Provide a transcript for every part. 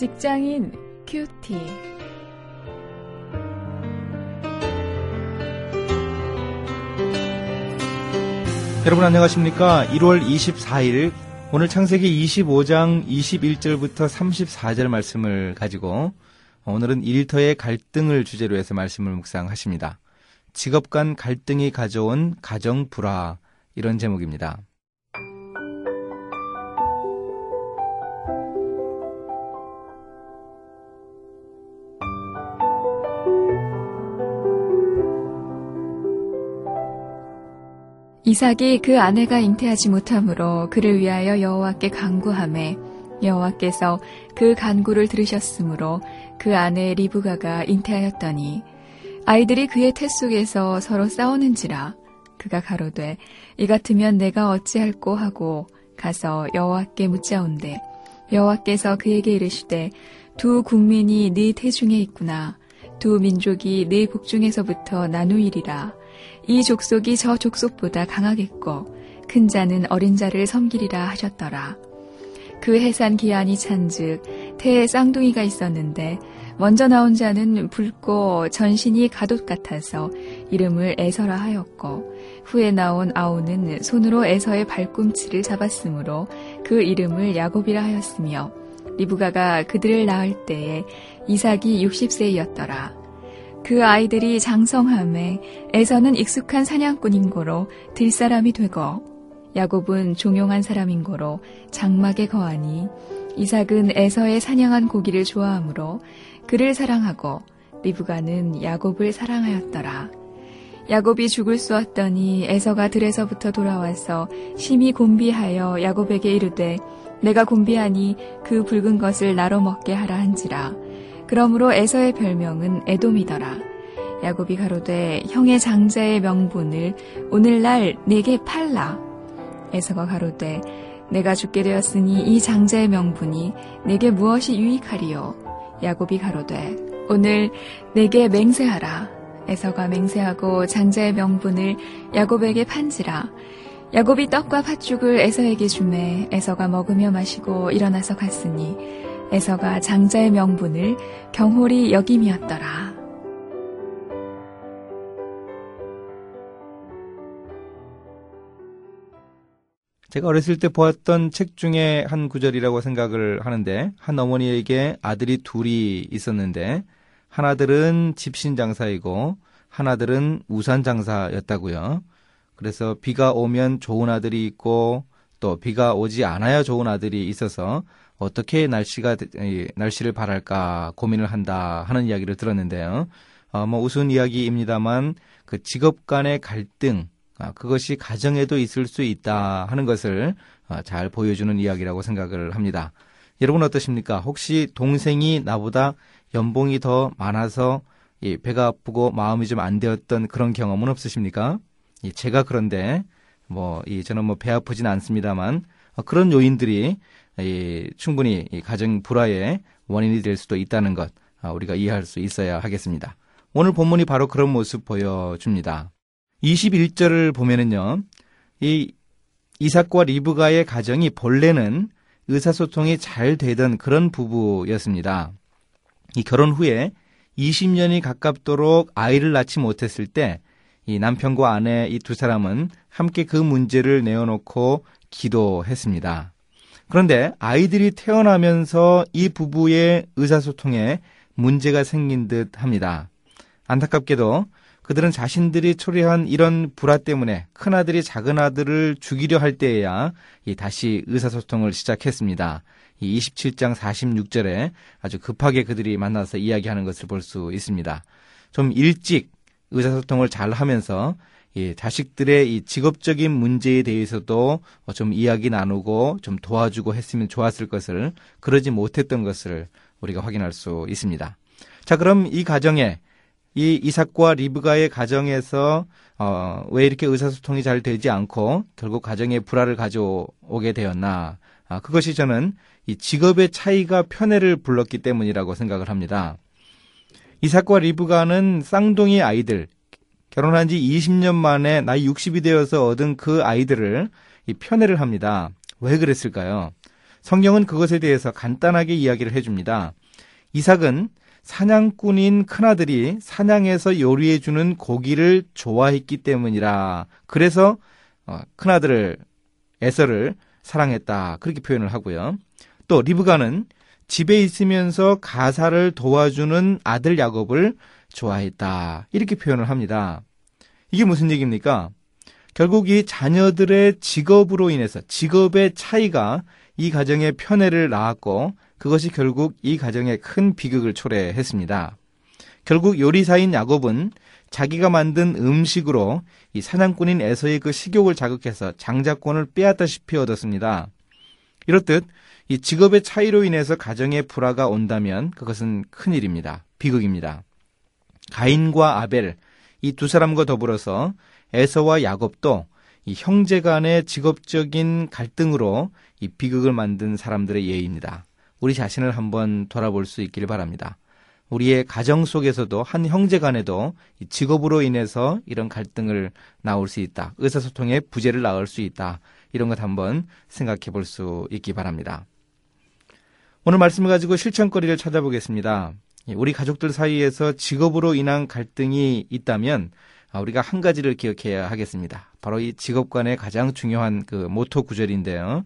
직장인 큐티. 여러분 안녕하십니까? 1월 24일 오늘 창세기 25장 21절부터 34절 말씀을 가지고 오늘은 일터의 갈등을 주제로 해서 말씀을 묵상하십니다. 직업 간 갈등이 가져온 가정 불화 이런 제목입니다. 이삭이 그 아내가 잉태하지 못하므로 그를 위하여 여호와께 간구하매 여호와께서 그 간구를 들으셨으므로 그 아내 리브가가 잉태하였더니 아이들이 그의 태 속에서 서로 싸우는지라 그가 가로되 이 같으면 내가 어찌할꼬? 하고 가서 여호와께 묻자온대 여호와께서 그에게 이르시되 두 국민이 네 태중에 있구나. 두 민족이 네 복중에서부터 나누이리라 이 족속이 저 족속보다 강하겠고 큰 자는 어린 자를 섬기리라 하셨더라. 그 해산 기한이 찬즉 태에 쌍둥이가 있었는데 먼저 나온 자는 붉고 전신이 가돛 같아서 이름을 에서라 하였고 후에 나온 아우는 손으로 에서의 발꿈치를 잡았으므로 그 이름을 야곱이라 하였으며 리브가가 그들을 낳을 때에 이삭이 60세이었더라. 그 아이들이 장성함에 에서는 익숙한 사냥꾼인 고로 들사람이 되고 야곱은 종용한 사람인 고로 장막에 거하니 이삭은 에서의 사냥한 고기를 좋아하므로 그를 사랑하고 리브가는 야곱을 사랑하였더라. 야곱이 죽을 쏘았더니 에서가 들에서부터 돌아와서 심히 곤비하여 야곱에게 이르되 내가 곤비하니 그 붉은 것을 나로 먹게 하라 한지라. 그러므로 에서의 별명은 에돔이더라. 야곱이 가로되 형의 장자의 명분을 오늘날 내게 팔라. 에서가 가로되 내가 죽게 되었으니 이 장자의 명분이 내게 무엇이 유익하리요. 야곱이 가로되 오늘 내게 맹세하라. 에서가 맹세하고 장자의 명분을 야곱에게 판지라. 야곱이 떡과 팥죽을 에서에게 주매 에서가 먹으며 마시고 일어나서 갔으니 에서가 장자의 명분을 경홀히 여김이었더라. 제가 어렸을 때 보았던 책 중에 한 구절이라고 생각을 하는데 한 어머니에게 아들이 둘이 있었는데 하나들은 집신 장사이고 하나들은 우산 장사였다고요. 그래서 비가 오면 좋은 아들이 있고 또 비가 오지 않아야 좋은 아들이 있어서 어떻게 날씨가 날씨를 바랄까 고민을 한다 하는 이야기를 들었는데요. 어, 뭐 우스운 이야기입니다만 그 직업 간의 갈등 아, 그것이 가정에도 있을 수 있다 하는 것을 어, 잘 보여주는 이야기라고 생각을 합니다. 여러분 어떠십니까? 혹시 동생이 나보다 연봉이 더 많아서 배가 아프고 마음이 좀 안 되었던 그런 경험은 없으십니까? 제가 그런데 뭐 저는 뭐 배 아프진 않습니다만 어, 그런 요인들이 충분히 가정 불화의 원인이 될 수도 있다는 것 아, 우리가 이해할 수 있어야 하겠습니다. 오늘 본문이 바로 그런 모습 보여줍니다. 21절을 보면은요, 이 이삭과 리브가의 가정이 본래는 의사소통이 잘 되던 그런 부부였습니다. 이 결혼 후에 20년이 가깝도록 아이를 낳지 못했을 때 이 남편과 아내 이 두 사람은 함께 그 문제를 내어놓고 기도했습니다. 그런데 아이들이 태어나면서 이 부부의 의사소통에 문제가 생긴 듯 합니다. 안타깝게도 그들은 자신들이 초래한 이런 불화 때문에 큰아들이 작은아들을 죽이려 할 때에야 다시 의사소통을 시작했습니다. 이 27장 46절에 아주 급하게 그들이 만나서 이야기하는 것을 볼 수 있습니다. 좀 일찍 의사소통을 잘 하면서 예, 자식들의 이 직업적인 문제에 대해서도 좀 이야기 나누고 좀 도와주고 했으면 좋았을 것을 그러지 못했던 것을 우리가 확인할 수 있습니다. 자, 그럼 이 가정에 이 이삭과 리브가의 가정에서 어, 왜 이렇게 의사소통이 잘 되지 않고 결국 가정에 불화를 가져오게 되었나? 아, 그것이 저는 이 직업의 차이가 편애를 불렀기 때문이라고 생각을 합니다. 이삭과 리브가는 쌍둥이 아이들, 결혼한 지 20년 만에 나이 60이 되어서 얻은 그 아이들을 이 편애를 합니다. 왜 그랬을까요? 성경은 그것에 대해서 간단하게 이야기를 해줍니다. 이삭은 사냥꾼인 큰아들이 사냥해서 요리해주는 고기를 좋아했기 때문이라. 그래서 어, 큰아들을 에서를 사랑했다. 그렇게 표현을 하고요. 또 리브가는 집에 있으면서 가사를 도와주는 아들 야곱을 좋아했다. 이렇게 표현을 합니다. 이게 무슨 얘기입니까? 결국 이 자녀들의 직업으로 인해서 직업의 차이가 이 가정의 편애를 낳았고 그것이 결국 이 가정에 큰 비극을 초래했습니다. 결국 요리사인 야곱은 자기가 만든 음식으로 이 사냥꾼인 에서의 그 식욕을 자극해서 장자권을 빼앗다시피 얻었습니다. 이렇듯 이 직업의 차이로 인해서 가정의 불화가 온다면 그것은 큰일입니다. 비극입니다. 가인과 아벨 이 두 사람과 더불어서 에서와 야곱도 이 형제 간의 직업적인 갈등으로 이 비극을 만든 사람들의 예입니다. 우리 자신을 한번 돌아볼 수 있기를 바랍니다. 우리의 가정 속에서도 한 형제 간에도 직업으로 인해서 이런 갈등을 나올 수 있다. 의사소통에 부재를 낳을 수 있다. 이런 것 한번 생각해 볼 수 있기 바랍니다. 오늘 말씀을 가지고 실천거리를 찾아보겠습니다. 우리 가족들 사이에서 직업으로 인한 갈등이 있다면 우리가 한 가지를 기억해야 하겠습니다. 바로 이 직업 간의 가장 중요한 그 모토 구절인데요.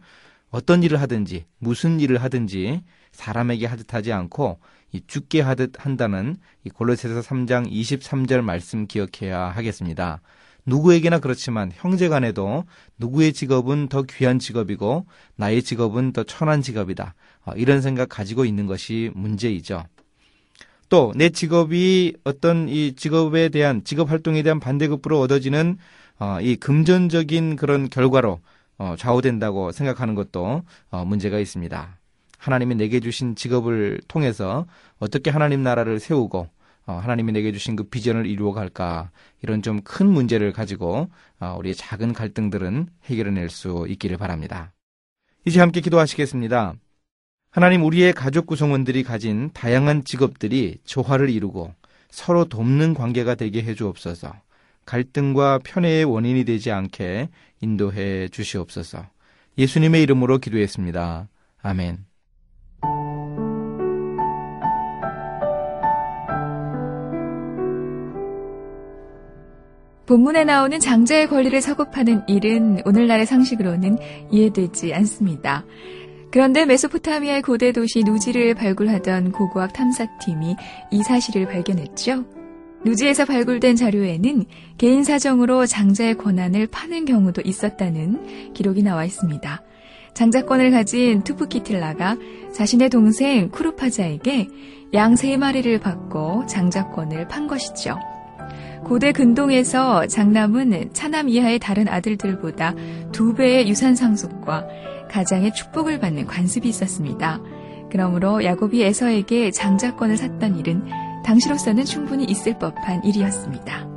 어떤 일을 하든지 무슨 일을 하든지 사람에게 하듯 하지 않고 이 죽게 하듯 한다는 이 골로새서 3장 23절 말씀 기억해야 하겠습니다. 누구에게나 그렇지만 형제 간에도 누구의 직업은 더 귀한 직업이고 나의 직업은 더 천한 직업이다. 어, 이런 생각 가지고 있는 것이 문제이죠. 또 내 직업이 어떤 이 직업에 대한 직업 활동에 대한 반대급부로 얻어지는 어, 이 금전적인 그런 결과로 어, 좌우된다고 생각하는 것도 문제가 있습니다. 하나님이 내게 주신 직업을 통해서 어떻게 하나님 나라를 세우고 하나님이 내게 주신 그 비전을 이루어 갈까 이런 좀 큰 문제를 가지고 우리의 작은 갈등들은 해결해낼 수 있기를 바랍니다. 이제 함께 기도하시겠습니다. 하나님 우리의 가족 구성원들이 가진 다양한 직업들이 조화를 이루고 서로 돕는 관계가 되게 해 주옵소서. 갈등과 편애의 원인이 되지 않게 인도해 주시옵소서. 예수님의 이름으로 기도했습니다. 아멘. 본문에 나오는 장자의 권리를 서급하는 일은 오늘날의 상식으로는 이해되지 않습니다. 그런데 메소포타미아의 고대 도시 누지를 발굴하던 고고학 탐사팀이 이 사실을 발견했죠. 누지에서 발굴된 자료에는 개인 사정으로 장자의 권한을 파는 경우도 있었다는 기록이 나와 있습니다. 장자권을 가진 투프키틸라가 자신의 동생 쿠루파자에게 양 세 마리를 받고 장자권을 판 것이죠. 고대 근동에서 장남은 차남 이하의 다른 아들들보다 두 배의 유산 상속과 가장의 축복을 받는 관습이 있었습니다. 그러므로 야곱이 에서에게 장자권을 샀던 일은 당시로서는 충분히 있을 법한 일이었습니다.